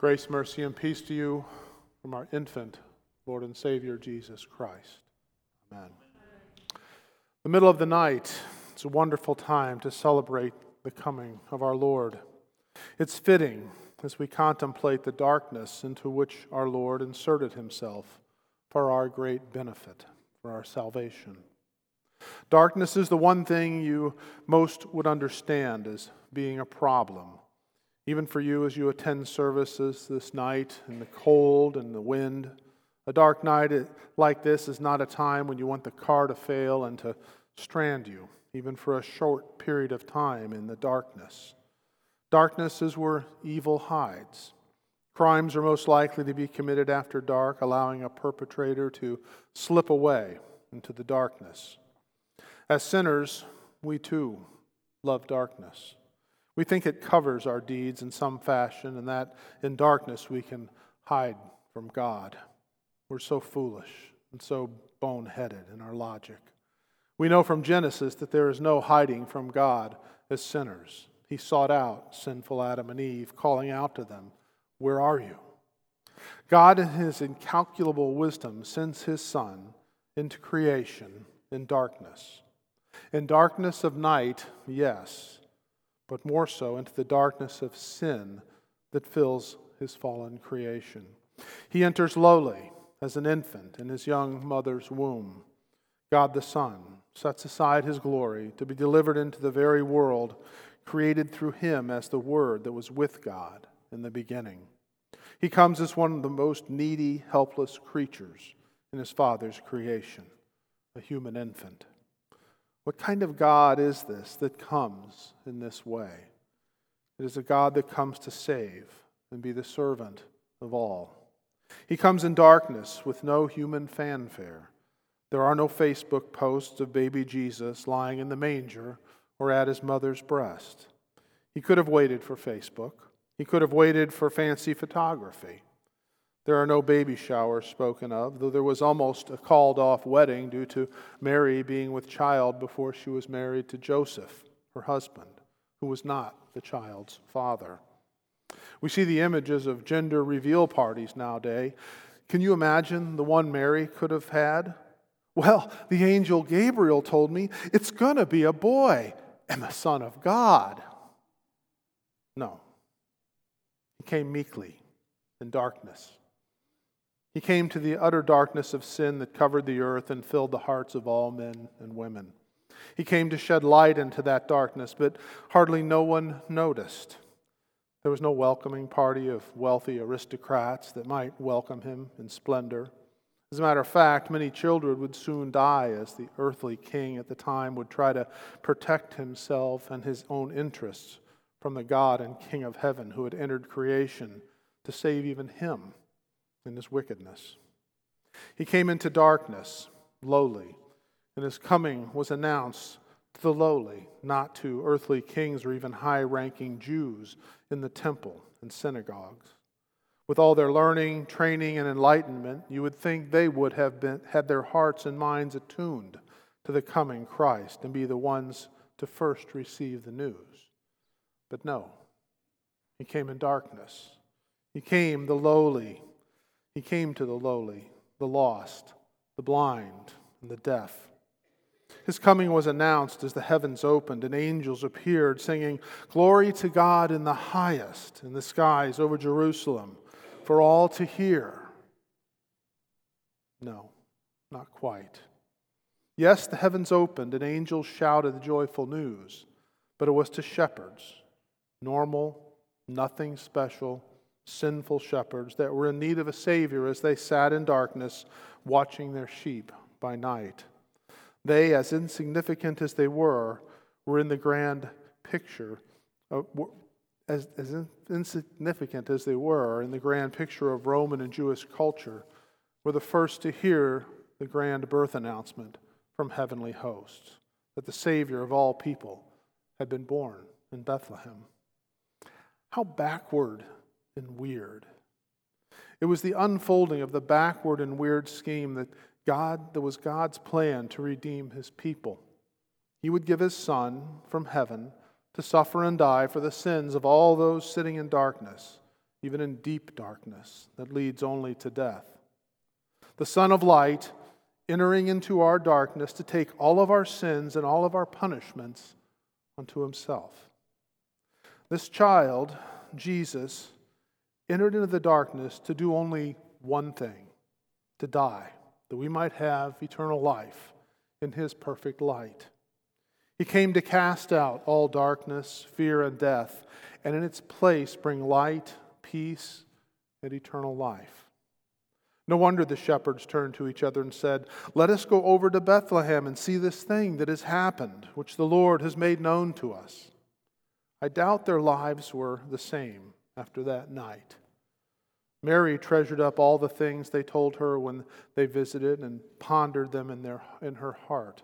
Grace, mercy, and peace to you from our infant Lord and Savior Jesus Christ. Amen. The middle of the night, it's a wonderful time to celebrate the coming of our Lord. It's fitting as we contemplate the darkness into which our Lord inserted himself for our great benefit, for our salvation. Darkness is the one thing you most would understand as being a problem even for you as you attend services this night in the cold and the wind. A dark night like this is not a time when you want the car to fail and to strand you, even for a short period of time in the darkness. Darkness is where evil hides. Crimes are most likely to be committed after dark, allowing a perpetrator to slip away into the darkness. As sinners, we too love darkness. We think it covers our deeds in some fashion, and that in darkness we can hide from God. We're so foolish and so boneheaded in our logic. We know from Genesis that there is no hiding from God as sinners. He sought out sinful Adam and Eve, calling out to them, Where are you? God, in his incalculable wisdom, sends his Son into creation in darkness. In darkness of night, yes, but more so into the darkness of sin that fills his fallen creation. He enters lowly as an infant in his young mother's womb. God the Son sets aside his glory to be delivered into the very world created through him as the Word that was with God in the beginning. He comes as one of the most needy, helpless creatures in his Father's creation, a human infant. What kind of God is this that comes in this way? It is a God that comes to save and be the servant of all. He comes in darkness with no human fanfare. There are no Facebook posts of baby Jesus lying in the manger or at his mother's breast. He could have waited for Facebook. He could have waited for fancy photography. There are no baby showers spoken of, though there was almost a called off wedding due to Mary being with child before she was married to Joseph, her husband, who was not the child's father. We see the images of gender reveal parties nowadays. Can you imagine the one Mary could have had? Well, the angel Gabriel told me it's going to be a boy and the Son of God. No. He came meekly in darkness he came to the utter darkness of sin that covered the earth and filled the hearts of all men and women. He came to shed light into that darkness, but hardly no one noticed. There was no welcoming party of wealthy aristocrats that might welcome him in splendor. As a matter of fact, many children would soon die as the earthly king at the time would try to protect himself and his own interests from the God and King of heaven who had entered creation to save even him in his wickedness. He came into darkness, lowly, and his coming was announced to the lowly, not to earthly kings or even high ranking Jews in the temple and synagogues. With all their learning, training, and enlightenment, you would think they would have been, had their hearts and minds attuned to the coming Christ and be the ones to first receive the news. But no, he came in darkness. He came the lowly, he came to the lowly, the lost, the blind, and the deaf. His coming was announced as the heavens opened and angels appeared, singing, Glory to God in the highest, in the skies over Jerusalem, for all to hear. No, not quite. Yes, the heavens opened and angels shouted the joyful news, but it was to shepherds, normal, nothing special, sinful shepherds that were in need of a Savior as they sat in darkness watching their sheep by night. They, as insignificant as they were, were in the grand picture, of, as, as insignificant as they were in the grand picture of Roman and Jewish culture, were the first to hear the grand birth announcement from heavenly hosts that the Savior of all people had been born in Bethlehem. How backward and weird. It was the unfolding of the backward and weird scheme that God that was God's plan to redeem his people. He would give his son from heaven to suffer and die for the sins of all those sitting in darkness even in deep darkness that leads only to death. The Son of Light entering into our darkness to take all of our sins and all of our punishments unto himself. This child, Jesus, entered into the darkness to do only one thing to die, that we might have eternal life in his perfect light. He came to cast out all darkness, fear, and death, and in its place bring light, peace, and eternal life. No wonder the shepherds turned to each other and said, Let us go over to Bethlehem and see this thing that has happened, which the Lord has made known to us. I doubt their lives were the same after that night. Mary treasured up all the things they told her when they visited and pondered them in, their, in her heart.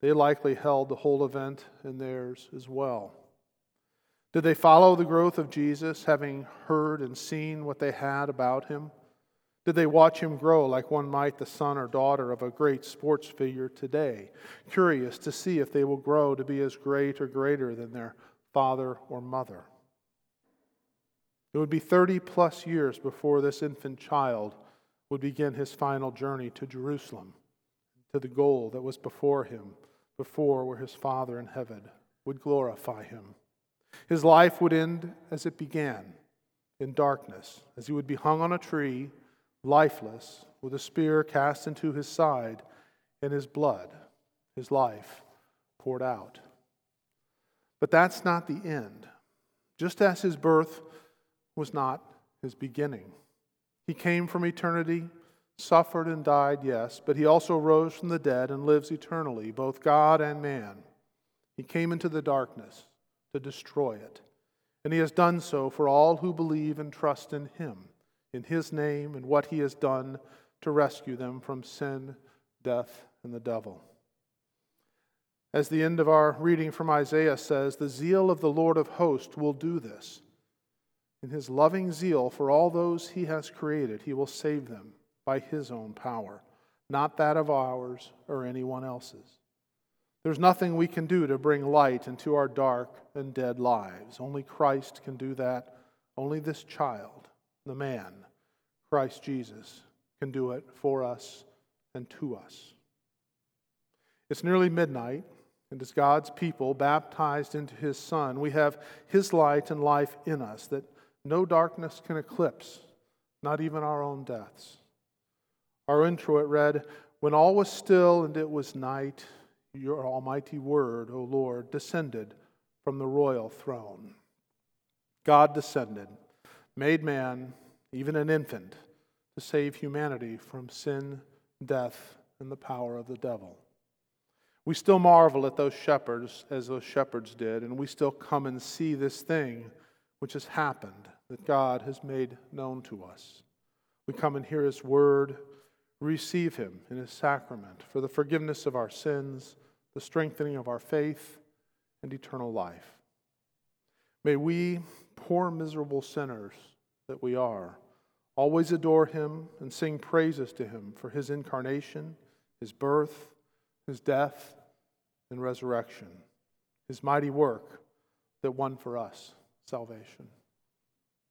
They likely held the whole event in theirs as well. Did they follow the growth of Jesus, having heard and seen what they had about him? Did they watch him grow like one might the son or daughter of a great sports figure today, curious to see if they will grow to be as great or greater than their father or mother? It would be 30 plus years before this infant child would begin his final journey to Jerusalem, to the goal that was before him, before where his Father in heaven would glorify him. His life would end as it began, in darkness, as he would be hung on a tree lifeless, with a spear cast into his side, and his blood, his life, poured out. But that's not the end. Just as his birth was not his beginning. He came from eternity, suffered and died, yes, but he also rose from the dead and lives eternally, both God and man. He came into the darkness to destroy it, and he has done so for all who believe and trust in him in his name and what he has done to rescue them from sin, death, and the devil. As the end of our reading from Isaiah says, the zeal of the Lord of hosts will do this. In his loving zeal for all those he has created, he will save them by his own power, not that of ours or anyone else's. There's nothing we can do to bring light into our dark and dead lives. Only Christ can do that. Only this child the man, Christ Jesus, can do it for us and to us. It's nearly midnight, and as God's people baptized into his Son, we have his light and life in us that no darkness can eclipse, not even our own deaths. Our introit read, When all was still and it was night, your almighty word, O Lord, descended from the royal throne. God descended made man, even an infant, to save humanity from sin, death, and the power of the devil. We still marvel at those shepherds as those shepherds did, and we still come and see this thing which has happened that God has made known to us. We come and hear His word, receive Him in His sacrament for the forgiveness of our sins, the strengthening of our faith, and eternal life. May we, poor, miserable sinners that we are, always adore him and sing praises to him for his incarnation, his birth, his death, and resurrection, his mighty work that won for us salvation.